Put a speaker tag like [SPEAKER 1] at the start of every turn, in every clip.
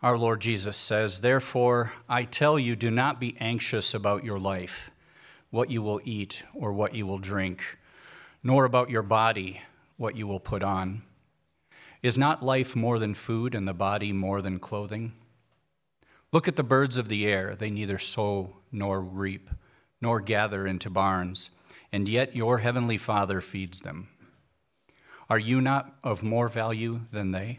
[SPEAKER 1] Our Lord Jesus says, Therefore, I tell you, do not be anxious about your life, what you will eat or what you will drink, nor about your body, what you will put on. Is not life more than food and the body more than clothing? Look at the birds of the air. They neither sow nor reap, nor gather into barns, and yet your heavenly Father feeds them. Are you not of more value than they?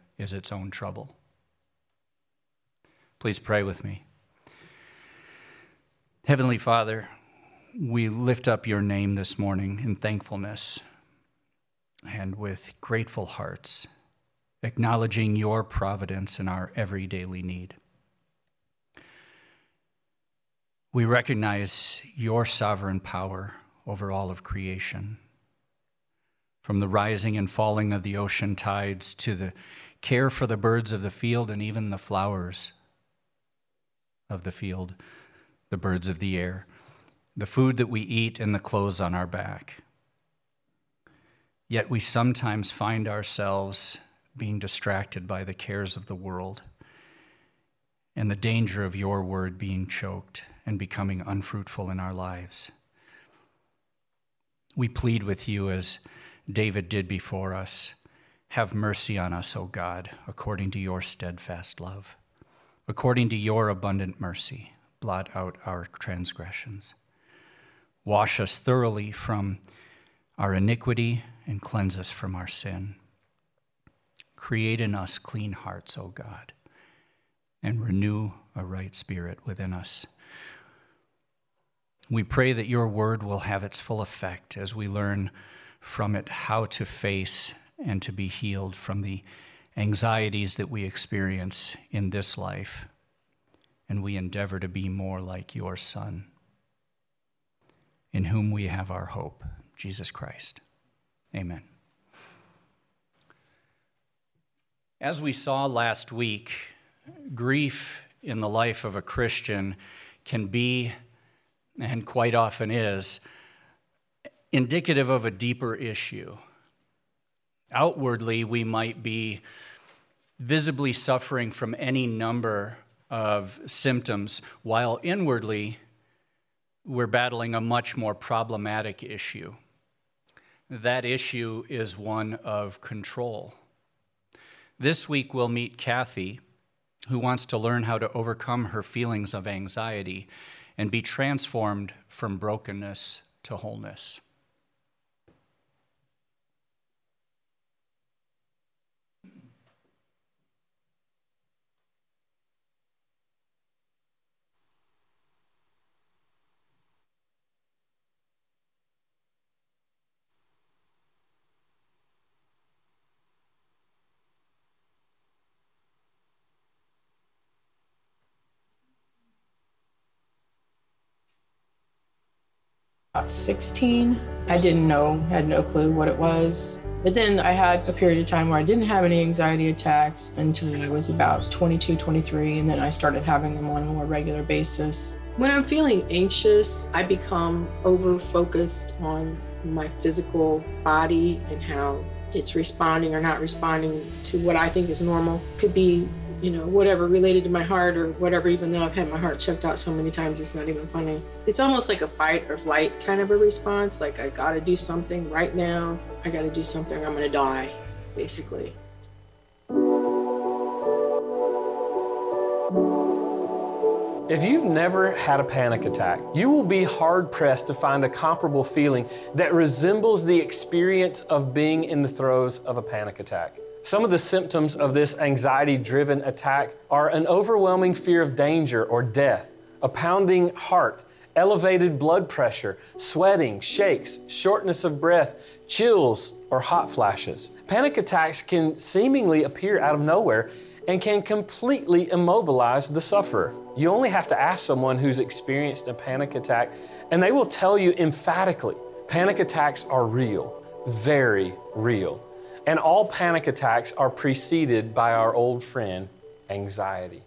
[SPEAKER 1] is its own trouble. Please pray with me. Heavenly Father, we lift up your name this morning in thankfulness and with grateful hearts, acknowledging your providence in our every daily need. We recognize your sovereign power over all of creation. From the rising and falling of the ocean tides to the care for the birds of the field and even the flowers of the field, the birds of the air, the food that we eat and the clothes on our back. Yet we sometimes find ourselves being distracted by the cares of the world and the danger of your word being choked and becoming unfruitful in our lives. We plead with you as David did before us have mercy on us, O God, according to your steadfast love. According to your abundant mercy, blot out our transgressions. Wash us thoroughly from our iniquity and cleanse us from our sin. Create in us clean hearts, O God, and renew a right spirit within us. We pray that your word will have its full effect as we learn from it how to face and to be healed from the anxieties that we experience in this life, and we endeavor to be more like your Son, in whom we have our hope, Jesus Christ. Amen. As we saw last week, grief in the life of a Christian can be, and quite often is, indicative of a deeper issue outwardly we might be visibly suffering from any number of symptoms, while inwardly we're battling a much more problematic issue. That issue is one of control. This week we'll meet Kathy, who wants to learn how to overcome her feelings of anxiety and be transformed from brokenness to wholeness.
[SPEAKER 2] About 16. I didn't know, had no clue what it was. But then I had a period of time where I didn't have any anxiety attacks until I was about 22, 23, and then I started having them on a more regular basis. When I'm feeling anxious, I become over focused on my physical body and how it's responding or not responding to what I think is normal. Could be you know, whatever related to my heart or whatever, even though I've had my heart checked out so many times, it's not even funny. It's almost like a fight or flight kind of a response. Like, I gotta do something right now. I gotta do something. I'm gonna die, basically.
[SPEAKER 3] If you've never had a panic attack, you will be hard pressed to find a comparable feeling that resembles the experience of being in the throes of a panic attack. Some of the symptoms of this anxiety driven attack are an overwhelming fear of danger or death, a pounding heart, elevated blood pressure, sweating, shakes, shortness of breath, chills, or hot flashes. Panic attacks can seemingly appear out of nowhere and can completely immobilize the sufferer. You only have to ask someone who's experienced a panic attack, and they will tell you emphatically panic attacks are real, very real. And all panic attacks are preceded by our old friend, anxiety.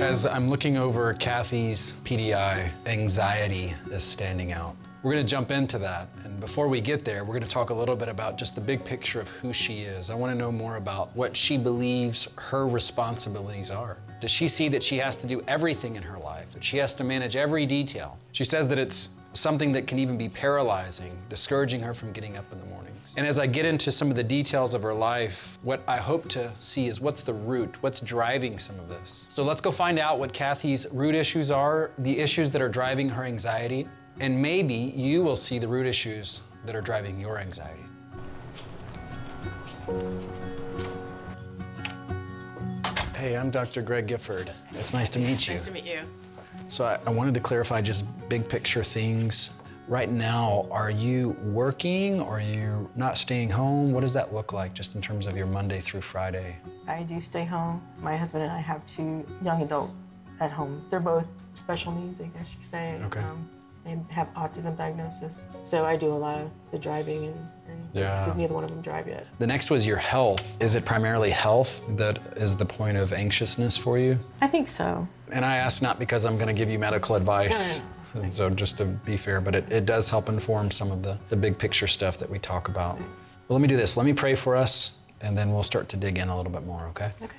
[SPEAKER 4] As I'm looking over Kathy's PDI, anxiety is standing out. We're going to jump into that. And before we get there, we're going to talk a little bit about just the big picture of who she is. I want to know more about what she believes her responsibilities are. Does she see that she has to do everything in her life, that she has to manage every detail? She says that it's something that can even be paralyzing, discouraging her from getting up in the mornings. And as I get into some of the details of her life, what I hope to see is what's the root, what's driving some of this. So let's go find out what Kathy's root issues are, the issues that are driving her anxiety, and maybe you will see the root issues that are driving your anxiety. Hey, I'm Dr. Greg Gifford. It's nice to meet you.
[SPEAKER 2] Nice to meet you.
[SPEAKER 4] So I, I wanted to clarify just big picture things. Right now, are you working? Or are you not staying home? What does that look like just in terms of your Monday through Friday?
[SPEAKER 2] I do stay home. My husband and I have two young adults at home. They're both special needs, I guess you could say.
[SPEAKER 4] Okay.
[SPEAKER 2] Um, they have autism diagnosis. So I do a lot of the driving and, and
[SPEAKER 4] Yeah.
[SPEAKER 2] because neither one of them drive yet.
[SPEAKER 4] The next was your health. Is it primarily health that is the point of anxiousness for you?
[SPEAKER 2] I think so.
[SPEAKER 4] And I ask not because I'm going to give you medical advice.
[SPEAKER 2] No, no,
[SPEAKER 4] And so just to be fair, but it, it does help inform some of the, the big picture stuff that we talk about. Well, let me do this. Let me pray for us, and then we'll start to dig in a little bit more, okay?
[SPEAKER 2] Okay.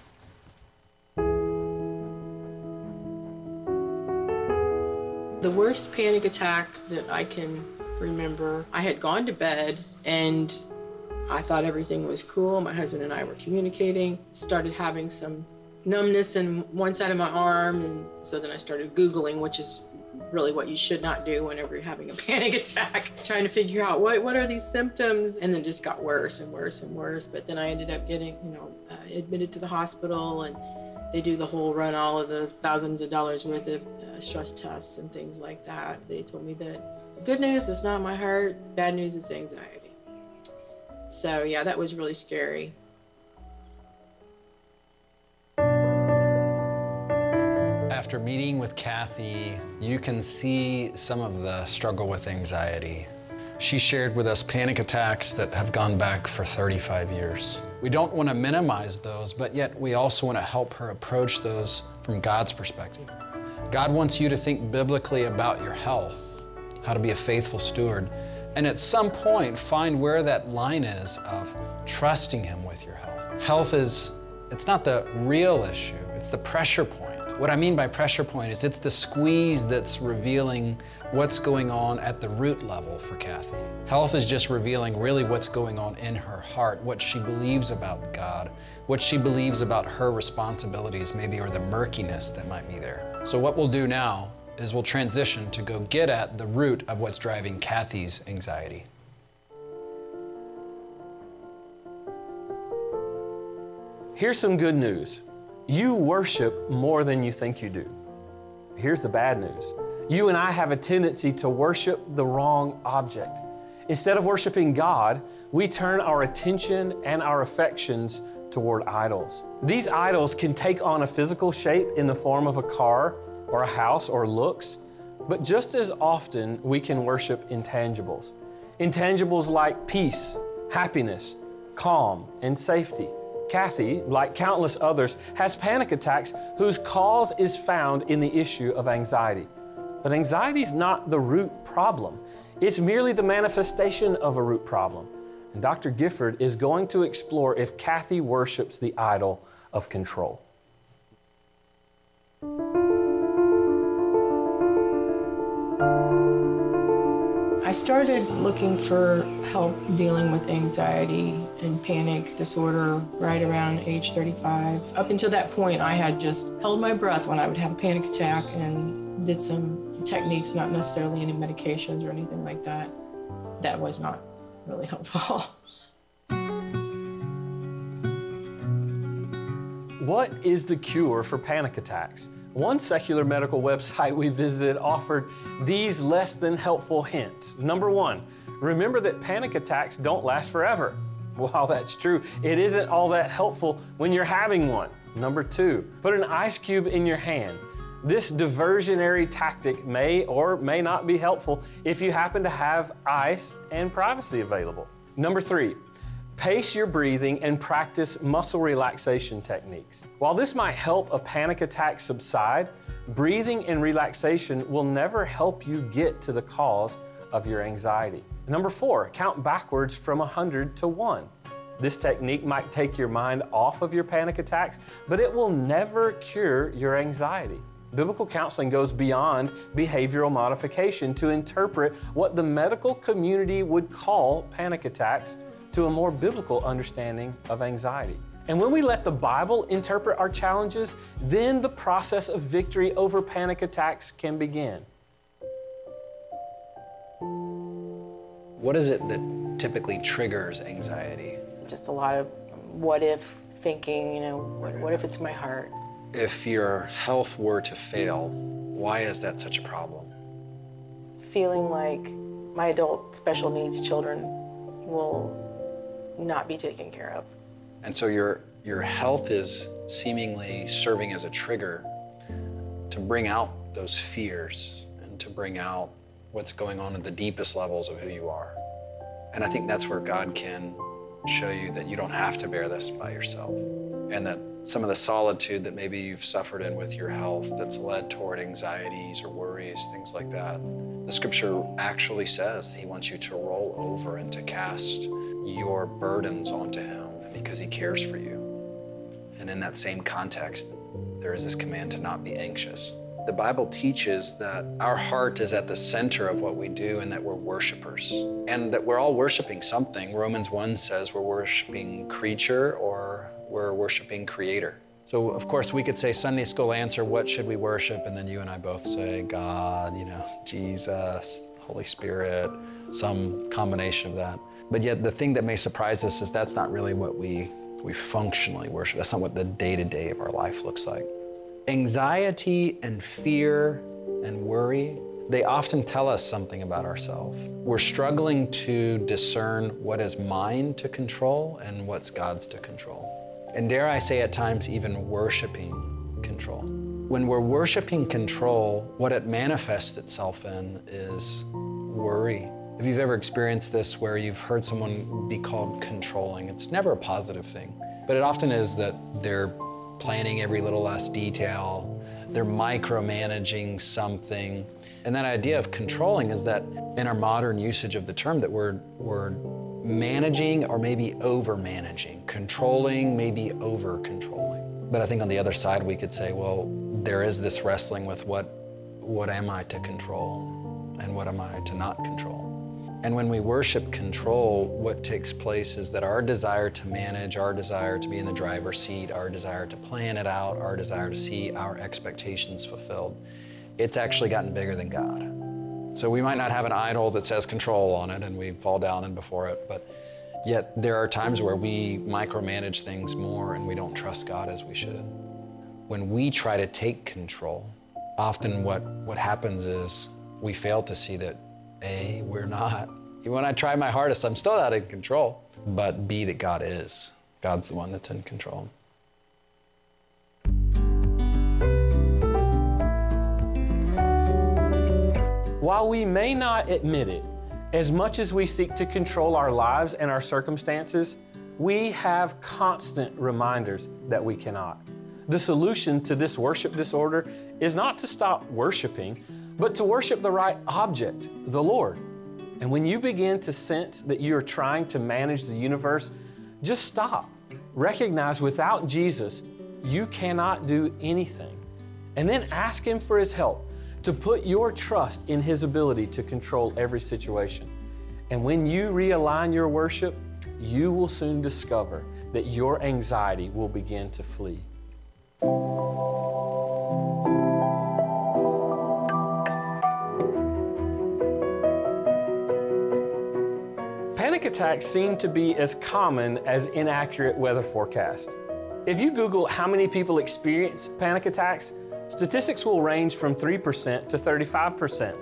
[SPEAKER 2] The worst panic attack that I can remember, I had gone to bed and I thought everything was cool. My husband and I were communicating, started having some numbness in one side of my arm. And so then I started Googling, which is really what you should not do whenever you're having a panic attack, trying to figure out what, what are these symptoms. And then just got worse and worse and worse. But then I ended up getting, you know, uh, admitted to the hospital and they do the whole run all of the thousands of dollars worth of uh, stress tests and things like that. They told me that good news, is not my heart. Bad news, is anxiety. So yeah, that was really scary.
[SPEAKER 4] After meeting with Kathy, you can see some of the struggle with anxiety. She shared with us panic attacks that have gone back for 35 years. We don't want to minimize those, but yet we also want to help her approach those from God's perspective. God wants you to think biblically about your health, how to be a faithful steward, and at some point find where that line is of trusting Him with your health. Health is, it's not the real issue, it's the pressure point. What I mean by pressure point is it's the squeeze that's revealing what's going on at the root level for Kathy. Health is just revealing really what's going on in her heart, what she believes about God, what she believes about her responsibilities, maybe, or the murkiness that might be there. So, what we'll do now is we'll transition to go get at the root of what's driving Kathy's anxiety.
[SPEAKER 3] Here's some good news you worship more than you think you do. Here's the bad news you and I have a tendency to worship the wrong object. Instead of worshiping God, we turn our attention and our affections toward idols. These idols can take on a physical shape in the form of a car or a house or looks, but just as often we can worship intangibles. Intangibles like peace, happiness, calm, and safety. Kathy, like countless others, has panic attacks whose cause is found in the issue of anxiety. But anxiety is not the root problem, it's merely the manifestation of a root problem. And Dr. Gifford is going to explore if Kathy worships the idol of control.
[SPEAKER 2] I started looking for help dealing with anxiety in panic disorder right around age 35. Up until that point, I had just held my breath when I would have a panic attack and did some techniques, not necessarily any medications or anything like that. That was not really helpful.
[SPEAKER 3] What is the cure for panic attacks? One secular medical website we visited offered these less than helpful hints. Number one, remember that panic attacks don't last forever. While that's true, it isn't all that helpful when you're having one. Number two, put an ice cube in your hand. This diversionary tactic may or may not be helpful if you happen to have ice and privacy available. Number three, Pace your breathing and practice muscle relaxation techniques. While this might help a panic attack subside, breathing and relaxation will never help you get to the cause of your anxiety. Number four, count backwards from 100 to 1. This technique might take your mind off of your panic attacks, but it will never cure your anxiety. Biblical counseling goes beyond behavioral modification to interpret what the medical community would call panic attacks to a more biblical understanding of anxiety. And when we let the Bible interpret our challenges, then the process of victory over panic attacks can begin.
[SPEAKER 4] What is it that typically triggers anxiety?
[SPEAKER 2] Just a lot of what if thinking, you know, what, what if it's my heart?
[SPEAKER 4] If your health were to fail, why is that such a problem?
[SPEAKER 2] Feeling like my adult special needs children will not be taken care of.
[SPEAKER 4] And so your your health is seemingly serving as a trigger to bring out those fears and to bring out what's going on at the deepest levels of who you are. And I think that's where God can show you that you don't have to bear this by yourself. And that some of the solitude that maybe you've suffered in with your health that's led toward anxieties or worries, things like that. The scripture actually says he wants you to roll over and to cast your burdens onto Him because He cares for you. And in that same context, there is this command to not be anxious. The Bible teaches that our heart is at the center of what we do and that we're worshipers and that we're all worshiping something. Romans 1 says we're worshiping creature or we're worshiping creator. So, of course, we could say Sunday school answer, what should we worship? And then you and I both say God, you know, Jesus, Holy Spirit, some combination of that. But yet, the thing that may surprise us is that's not really what we, we functionally worship. That's not what the day to day of our life looks like. Anxiety and fear and worry, they often tell us something about ourselves. We're struggling to discern what is mine to control and what's God's to control. And dare I say, at times, even worshiping control. When we're worshiping control, what it manifests itself in is worry if you've ever experienced this where you've heard someone be called controlling, it's never a positive thing. But it often is that they're planning every little last detail, they're micromanaging something. And that idea of controlling is that in our modern usage of the term that we're, we're managing or maybe over managing, controlling, maybe over controlling. But I think on the other side, we could say, well, there is this wrestling with what, what am I to control and what am I to not control. And when we worship control, what takes place is that our desire to manage, our desire to be in the driver's seat, our desire to plan it out, our desire to see our expectations fulfilled, it's actually gotten bigger than God. So we might not have an idol that says control on it and we fall down and before it, but yet there are times where we micromanage things more and we don't trust God as we should. When we try to take control, often what, what happens is we fail to see that a, we're not. When I try my hardest, I'm still not in control. But B, that God is. God's the one that's in control.
[SPEAKER 3] While we may not admit it, as much as we seek to control our lives and our circumstances, we have constant reminders that we cannot. The solution to this worship disorder is not to stop worshiping, but to worship the right object, the Lord. And when you begin to sense that you're trying to manage the universe, just stop. Recognize without Jesus, you cannot do anything. And then ask Him for His help to put your trust in His ability to control every situation. And when you realign your worship, you will soon discover that your anxiety will begin to flee. Panic attacks seem to be as common as inaccurate weather forecasts. If you Google how many people experience panic attacks, statistics will range from 3% to 35%.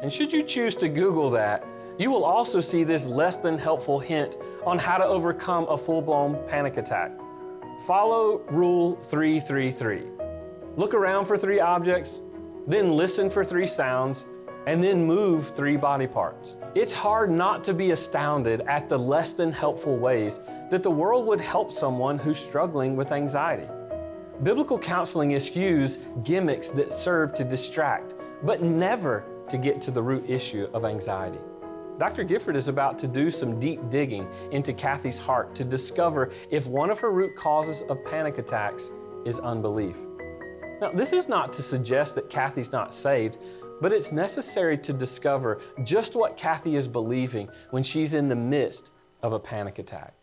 [SPEAKER 3] And should you choose to Google that, you will also see this less than helpful hint on how to overcome a full blown panic attack. Follow Rule 333. Look around for three objects, then listen for three sounds, and then move three body parts. It's hard not to be astounded at the less than helpful ways that the world would help someone who's struggling with anxiety. Biblical counseling eschews gimmicks that serve to distract, but never to get to the root issue of anxiety. Dr. Gifford is about to do some deep digging into Kathy's heart to discover if one of her root causes of panic attacks is unbelief. Now, this is not to suggest that Kathy's not saved, but it's necessary to discover just what Kathy is believing when she's in the midst of a panic attack.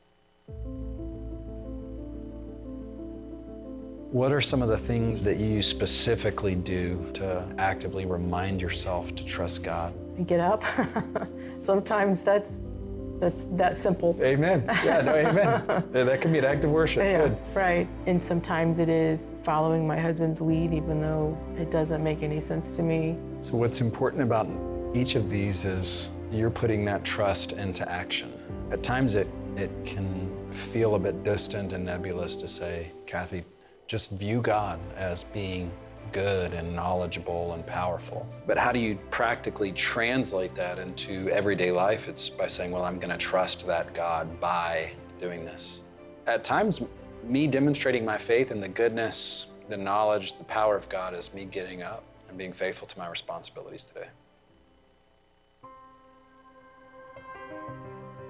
[SPEAKER 4] What are some of the things that you specifically do to actively remind yourself to trust God?
[SPEAKER 2] Get up. Sometimes that's that's that simple.
[SPEAKER 4] Amen. Yeah, no, amen. that can be an act of worship.
[SPEAKER 2] Yeah,
[SPEAKER 4] Good.
[SPEAKER 2] right. And sometimes it is following my husband's lead, even though it doesn't make any sense to me.
[SPEAKER 4] So, what's important about each of these is you're putting that trust into action. At times, it, it can feel a bit distant and nebulous to say, Kathy, just view God as being good and knowledgeable and powerful. But how do you practically translate that into everyday life? It's by saying, well, I'm going to trust that God by doing this. At times, me demonstrating my faith in the goodness, the knowledge, the power of God is me getting up and being faithful to my responsibilities today.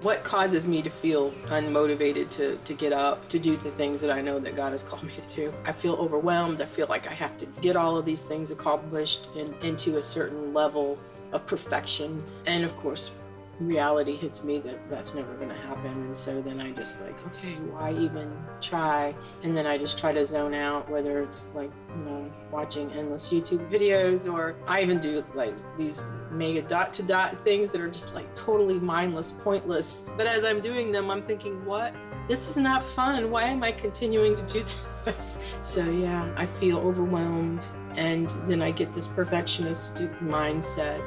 [SPEAKER 2] What causes me to feel unmotivated to, to get up, to do the things that I know that God has called me to? I feel overwhelmed. I feel like I have to get all of these things accomplished and into a certain level of perfection. And of course, reality hits me that that's never going to happen. And so then i just like okay why even try? And then i just try to zone out whether it's like you know watching endless youtube videos or i even do like these mega dot to dot things that are just like totally mindless pointless. But as i'm doing them i'm thinking what? This is not fun. Why am i continuing to do this? So yeah i feel overwhelmed. And then i get this perfectionist mindset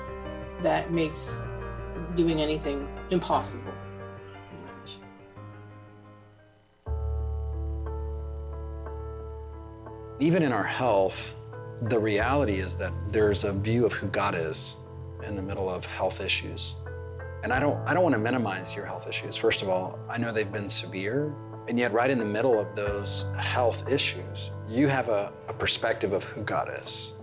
[SPEAKER 2] that makes doing anything impossible.
[SPEAKER 4] Even in our health, the reality is that there's a view of who God is in the middle of health issues. And I don't, I don't want to minimize your health issues. First of all, I know they've been severe, and yet, right in the middle of those health issues, you have a, a perspective of who God is.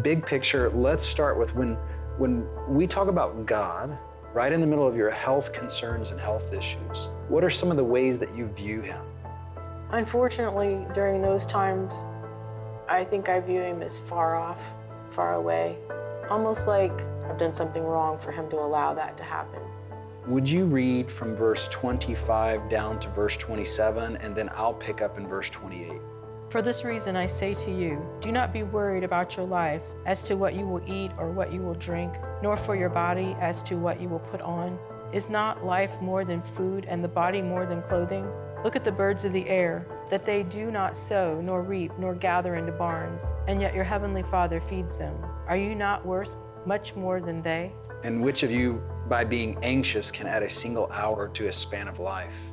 [SPEAKER 4] Big picture, let's start with when, when we talk about God, right in the middle of your health concerns and health issues, what are some of the ways that you view him?
[SPEAKER 2] Unfortunately, during those times, I think I view him as far off, far away, almost like I've done something wrong for him to allow that to happen.
[SPEAKER 4] Would you read from verse 25 down to verse 27, and then I'll pick up in verse 28?
[SPEAKER 2] For this reason, I say to you, do not be worried about your life as to what you will eat or what you will drink, nor for your body as to what you will put on. Is not life more than food and the body more than clothing? Look at the birds of the air, that they do not sow, nor reap, nor gather into barns, and yet your heavenly Father feeds them. Are you not worth much more than they?
[SPEAKER 4] And which of you, by being anxious, can add a single hour to his span of life?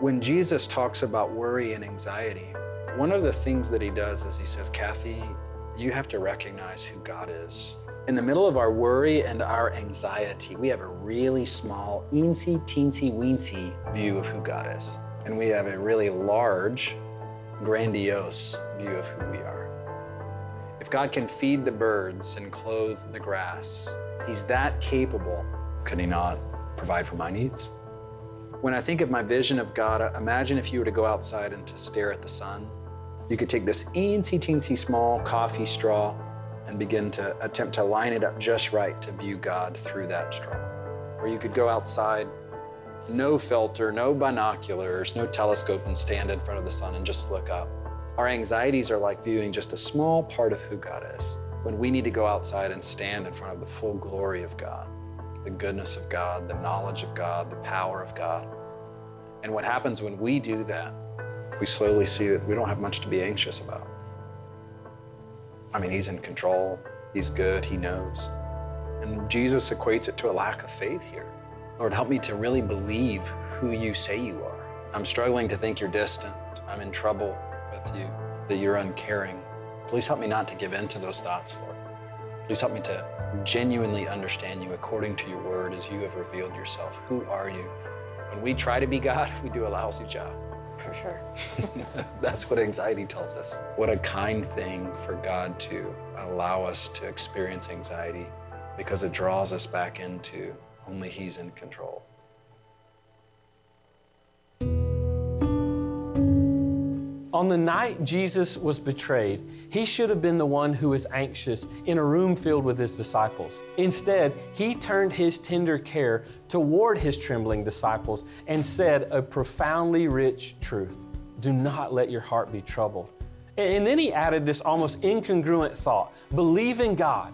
[SPEAKER 4] When Jesus talks about worry and anxiety, one of the things that he does is he says, Kathy, you have to recognize who God is. In the middle of our worry and our anxiety, we have a really small, eensy, teensy, weensy view of who God is. And we have a really large, grandiose view of who we are. If God can feed the birds and clothe the grass, He's that capable. Could He not provide for my needs? When I think of my vision of God, imagine if you were to go outside and to stare at the sun. You could take this eensy teensy small coffee straw and begin to attempt to line it up just right to view God through that straw. Or you could go outside, no filter, no binoculars, no telescope, and stand in front of the sun and just look up. Our anxieties are like viewing just a small part of who God is when we need to go outside and stand in front of the full glory of God, the goodness of God, the knowledge of God, the power of God. And what happens when we do that, we slowly see that we don't have much to be anxious about. I mean, He's in control, He's good, He knows. And Jesus equates it to a lack of faith here. Lord, help me to really believe who you say you are. I'm struggling to think you're distant. I'm in trouble with you, that you're uncaring. Please help me not to give in to those thoughts, Lord. Please help me to genuinely understand you according to your word as you have revealed yourself. Who are you? When we try to be God, we do a lousy job.
[SPEAKER 2] For sure.
[SPEAKER 4] That's what anxiety tells us. What a kind thing for God to allow us to experience anxiety because it draws us back into only He's in control.
[SPEAKER 3] On the night Jesus was betrayed, he should have been the one who was anxious in a room filled with his disciples. Instead, he turned his tender care toward his trembling disciples and said a profoundly rich truth Do not let your heart be troubled. And then he added this almost incongruent thought believe in God,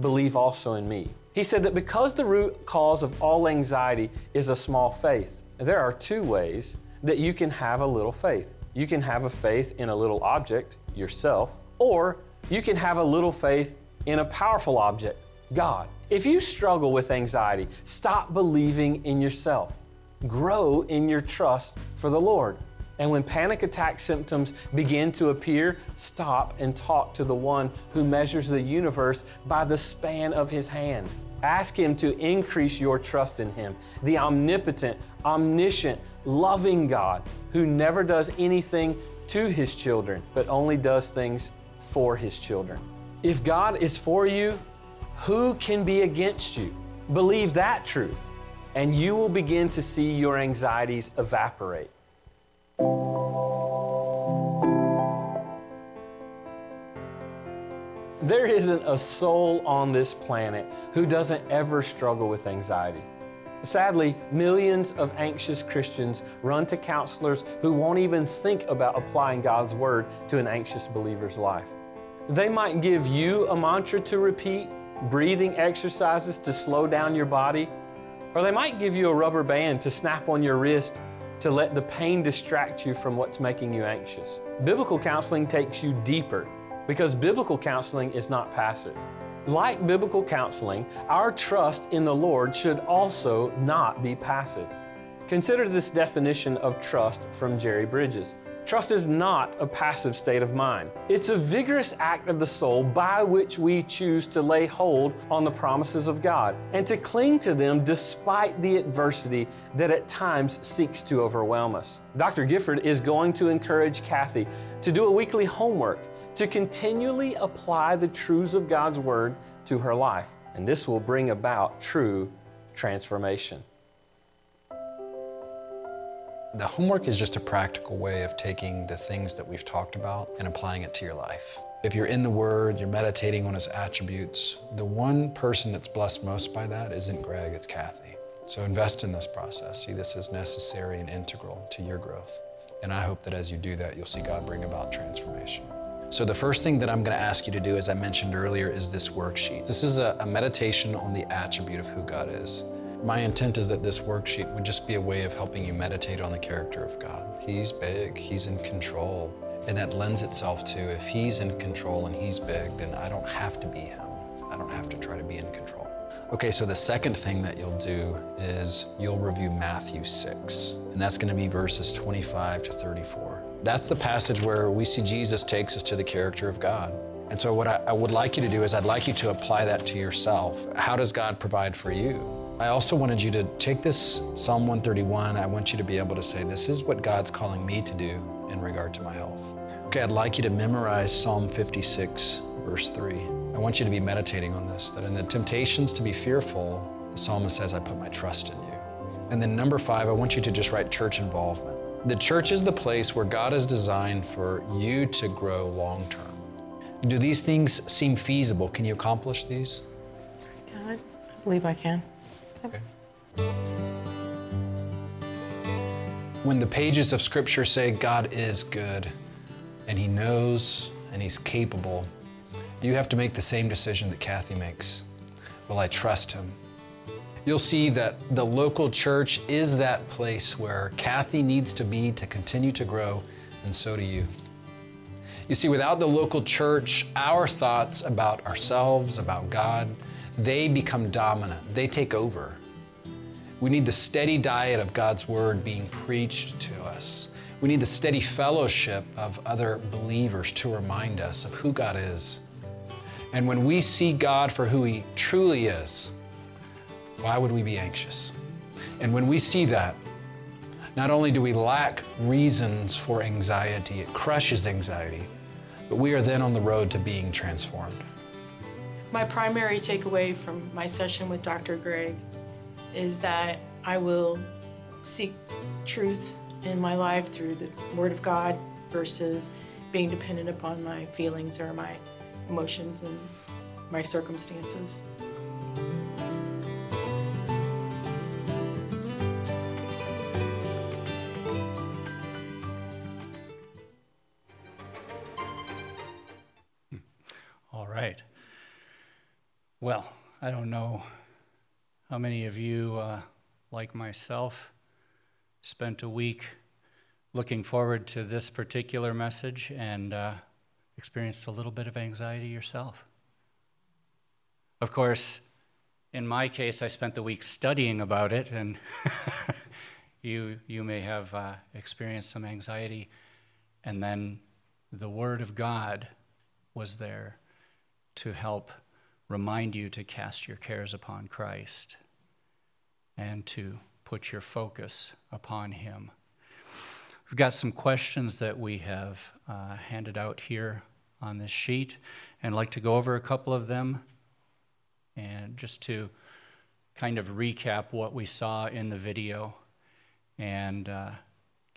[SPEAKER 3] believe also in me. He said that because the root cause of all anxiety is a small faith, there are two ways that you can have a little faith. You can have a faith in a little object, yourself, or you can have a little faith in a powerful object, God. If you struggle with anxiety, stop believing in yourself. Grow in your trust for the Lord. And when panic attack symptoms begin to appear, stop and talk to the one who measures the universe by the span of his hand. Ask Him to increase your trust in Him, the omnipotent, omniscient, loving God who never does anything to His children, but only does things for His children. If God is for you, who can be against you? Believe that truth, and you will begin to see your anxieties evaporate. There isn't a soul on this planet who doesn't ever struggle with anxiety. Sadly, millions of anxious Christians run to counselors who won't even think about applying God's Word to an anxious believer's life. They might give you a mantra to repeat, breathing exercises to slow down your body, or they might give you a rubber band to snap on your wrist to let the pain distract you from what's making you anxious. Biblical counseling takes you deeper because biblical counseling is not passive. Like biblical counseling, our trust in the Lord should also not be passive. Consider this definition of trust from Jerry Bridges. Trust is not a passive state of mind. It's a vigorous act of the soul by which we choose to lay hold on the promises of God and to cling to them despite the adversity that at times seeks to overwhelm us. Dr. Gifford is going to encourage Kathy to do a weekly homework to continually apply the truths of God's Word to her life. And this will bring about true transformation.
[SPEAKER 4] The homework is just a practical way of taking the things that we've talked about and applying it to your life. If you're in the Word, you're meditating on His attributes, the one person that's blessed most by that isn't Greg, it's Kathy. So invest in this process. See this as necessary and integral to your growth. And I hope that as you do that, you'll see God bring about transformation. So, the first thing that I'm going to ask you to do, as I mentioned earlier, is this worksheet. This is a, a, meditation on the attribute of who God is. My intent is that this worksheet would just be a way of helping you meditate on the character of God. He's big, He's in control. And that lends itself to if He's in control and He's big, then I don't have to be Him. I don't have to try to be in control. Okay, so the second thing that you'll do is you'll review Matthew 6, and that's going to be verses 25 to 34. That's the passage where we see Jesus takes us to the character of God. And so, what I, I, would like you to do is, I'd like you to apply that to yourself. How does God provide for you? I also wanted you to take this Psalm 131. I want you to be able to say, This is what God's calling me to do in regard to my health. Okay, I'd like you to memorize Psalm 56, verse 3. I want you to be meditating on this that in the temptations to be fearful, the psalmist says, I put my trust in you. And then, number five, I want you to just write church involvement. The church is the place where God has designed for you to grow long term. Do these things seem feasible? Can you accomplish these?
[SPEAKER 2] Yeah, I believe I can.
[SPEAKER 4] Okay. When the pages of Scripture say God is good and He knows and He's capable, you have to make the same decision that Kathy makes. Will I trust Him? You'll see that the local church is that place where Kathy needs to be to continue to grow, and so do you. You see, without the local church, our thoughts about ourselves, about God, they become dominant. They take over. We need the steady diet of God's Word being preached to us. We need the steady fellowship of other believers to remind us of who God is. And when we see God for who He truly is, why would we be anxious? And when we see that, not only do we lack reasons for anxiety, it crushes anxiety, but we are then on the road to being transformed.
[SPEAKER 2] My primary takeaway from my session with Dr. Greg is that I will seek truth in my life through the Word of God versus being dependent upon my feelings or my emotions and my circumstances.
[SPEAKER 1] Well, I don't know how many of you, uh, like myself, spent a week looking forward to this particular message and uh, experienced a little bit of anxiety yourself. Of course, in my case, I spent the week studying about it, and you, you may have uh, experienced some anxiety. And then the Word of God was there to help remind you to cast your cares upon Christ and to put your focus upon Him. We've got some questions that we have uh, handed out here on this sheet, and I'd like to go over a couple of them and just to kind of recap what we saw in the video and uh,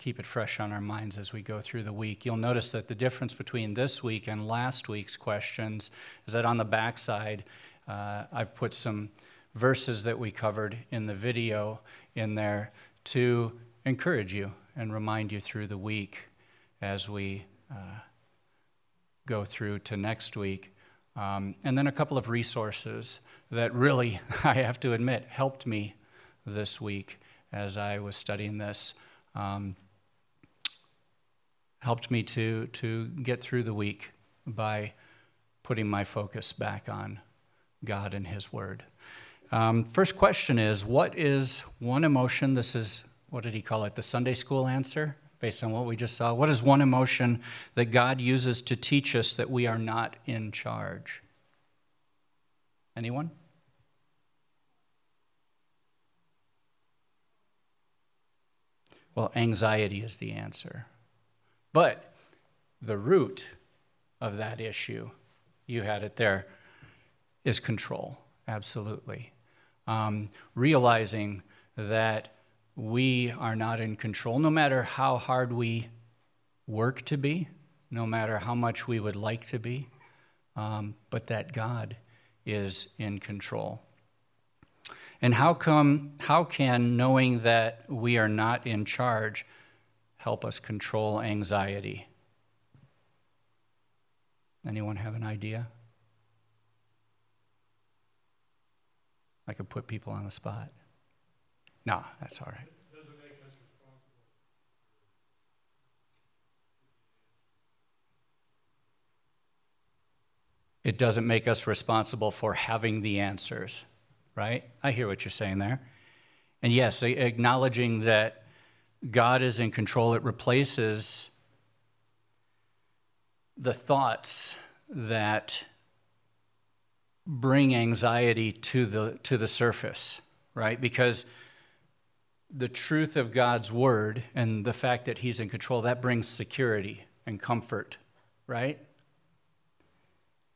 [SPEAKER 1] keep it fresh on our minds as we go through the week. You'll notice that the difference between this week and last week's questions is that on the backside, uh, I've put some verses that we covered in the video in there to encourage you and remind you through the week as we uh, go through to next week. Um, and then a couple of resources that really, I have to admit, helped me this week as I was studying this. Um, helped me to, to get through the week by putting my focus back on God and His Word. Um, first question is What is one emotion? This is, what did he call it? The Sunday school answer, based on what we just saw. What is one emotion that God uses to teach us that we are not in charge? Anyone? Well, anxiety is the answer. But the root of that issue, you had it there, is control, absolutely. Um, realizing that we are not in control, no matter how hard we work to be, no matter how much we would like to be, um, but that God is in control. And how come how can knowing that we are not in charge help us control anxiety. Anyone have an idea? I could put people on the spot. No, that's all right. It doesn't make us responsible for having the answers, right? I hear what you're saying there. And yes, acknowledging that God is in control, it replaces the thoughts that bring anxiety to the, to the surface, right? Because the truth of God's word and the fact that He's in control, that brings security and comfort, right?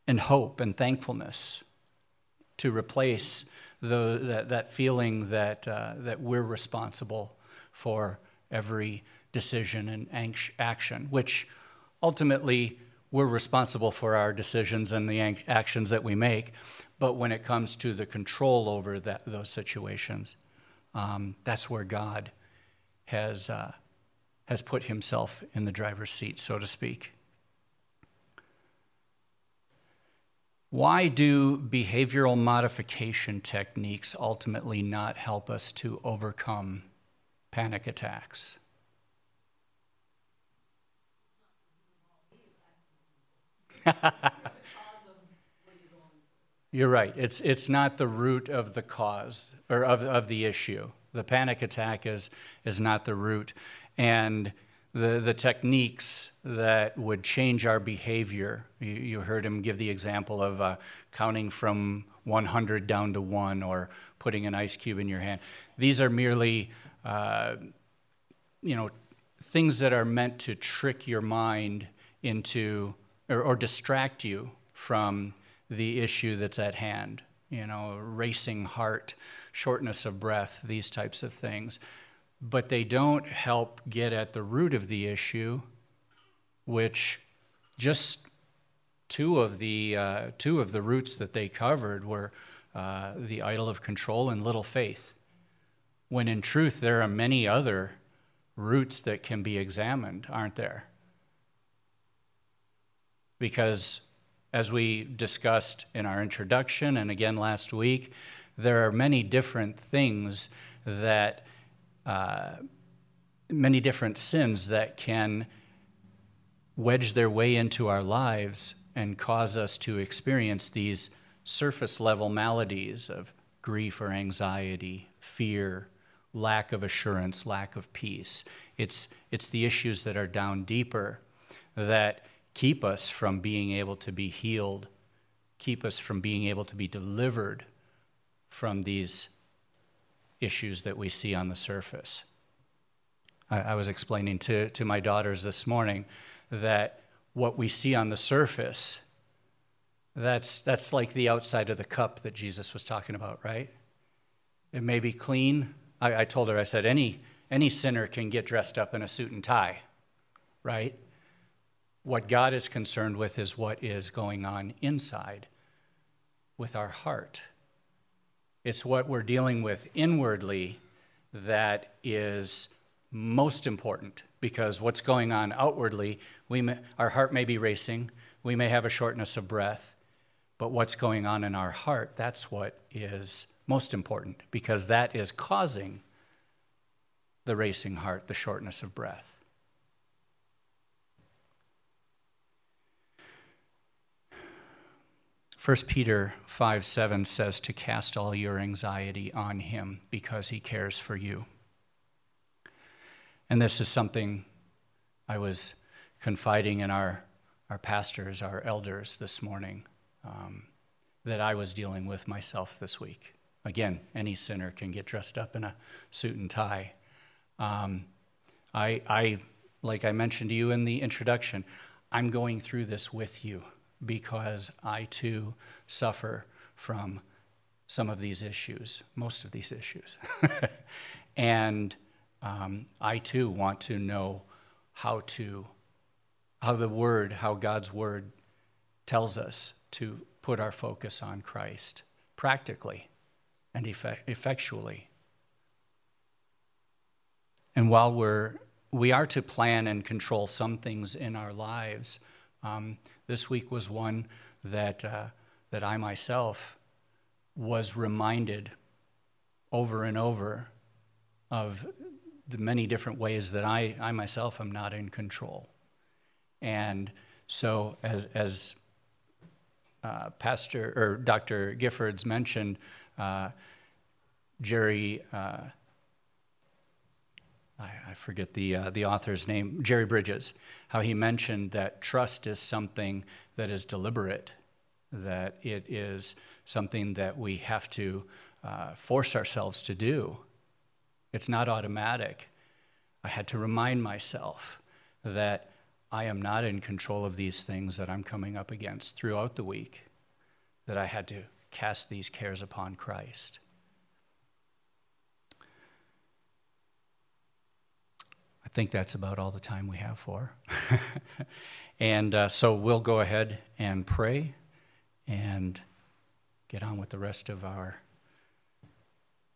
[SPEAKER 1] And hope and thankfulness to replace the, that, that feeling that, uh, that we're responsible for every decision and action, which ultimately we're responsible for our decisions and the actions that we make. But when it comes to the control over that, those situations, um, that's where God has, uh, has put himself in the driver's seat, so to speak. Why do behavioral modification techniques ultimately not help us to overcome panic attacks? You're right. It's, it's not the root of the cause or of, of the issue. The panic attack is, is not the root. And the, the techniques that would change our behavior, you, you heard him give the example of uh, counting from 100 down to one or putting an ice cube in your hand. These are merely, uh, you know, things that are meant to trick your mind into or, or distract you from the issue that's at hand. You know, racing heart, shortness of breath, these types of things. But they don't help get at the root of the issue, which just two of the uh, two of the roots that they covered were uh, the idol of control and little faith. When in truth, there are many other roots that can be examined, aren't there? because as we discussed in our introduction and again last week, there are many different things that, uh, many different sins that can wedge their way into our lives and cause us to experience these surface level maladies of grief or anxiety, fear, lack of assurance, lack of peace. It's, it's the issues that are down deeper that keep us from being able to be healed, keep us from being able to be delivered from these issues that we see on the surface. I, I was explaining to, to my daughters this morning that what we see on the surface, that's, that's like the outside of the cup that Jesus was talking about, right? It may be clean. I, I told her, I said, any, any sinner can get dressed up in a suit and tie, right? What God is concerned with is what is going on inside with our heart. It's what we're dealing with inwardly that is most important because what's going on outwardly, we may, our heart may be racing, we may have a shortness of breath, but what's going on in our heart, that's what is most important because that is causing the racing heart, the shortness of breath. 1 Peter 5 7 says to cast all your anxiety on him because he cares for you. And this is something I was confiding in our, our pastors, our elders this morning, um, that I was dealing with myself this week. Again, any sinner can get dressed up in a suit and tie. Um, I, I, like I mentioned to you in the introduction, I'm going through this with you because I too suffer from some of these issues, most of these issues. and um, I too want to know how to, how the Word, how God's Word tells us to put our focus on Christ practically and effectually. And while we're, we are to plan and control some things in our lives, um, this week was one that, uh, that I myself was reminded over and over of the many different ways that I, I myself am not in control. And so, as, as uh, Pastor or Dr. Giffords mentioned, uh, Jerry uh, I, I forget the, uh, the author's name, Jerry Bridges, how he mentioned that trust is something that is deliberate, that it is something that we have to uh, force ourselves to do. It's not automatic. I had to remind myself that I am not in control of these things that I'm coming up against throughout the week, that I had to cast these cares upon Christ. I think that's about all the time we have for. and uh, so we'll go ahead and pray and get on with the rest of our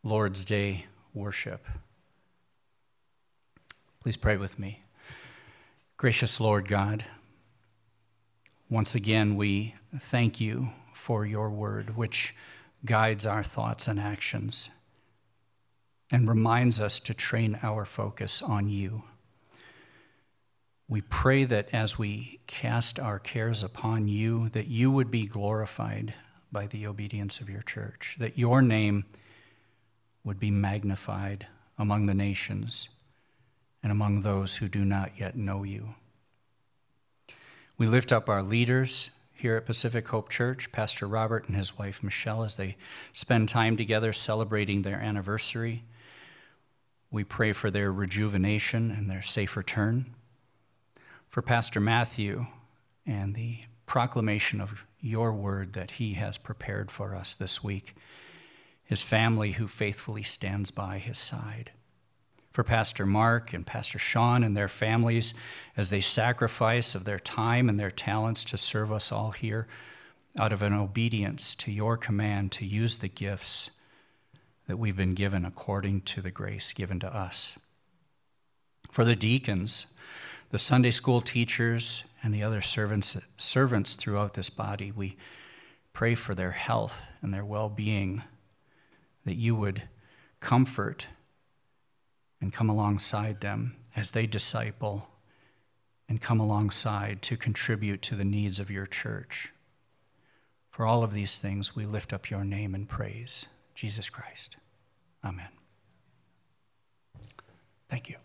[SPEAKER 1] Lord's Day worship. Please pray with me. Gracious Lord God, once again we thank you for your word, which guides our thoughts and actions and reminds us to train our focus on you. We pray that as we cast our cares upon you, that you would be glorified by the obedience of your church, that your name would be magnified among the nations and among those who do not yet know you. We lift up our leaders here at Pacific Hope Church, Pastor Robert and his wife Michelle, as they spend time together celebrating their anniversary. We pray for their rejuvenation and their safe return. For Pastor Matthew and the proclamation of your word that he has prepared for us this week, his family who faithfully stands by his side. For Pastor Mark and Pastor Sean and their families as they sacrifice of their time and their talents to serve us all here out of an obedience to your command to use the gifts that we've been given according to the grace given to us. For the deacons, the Sunday school teachers, and the other servants, servants throughout this body, we pray for their health and their well being, that you would comfort and come alongside them as they disciple and come alongside to contribute to the needs of your church. For all of these things, we lift up your name and praise. Jesus Christ. Amen. Thank you.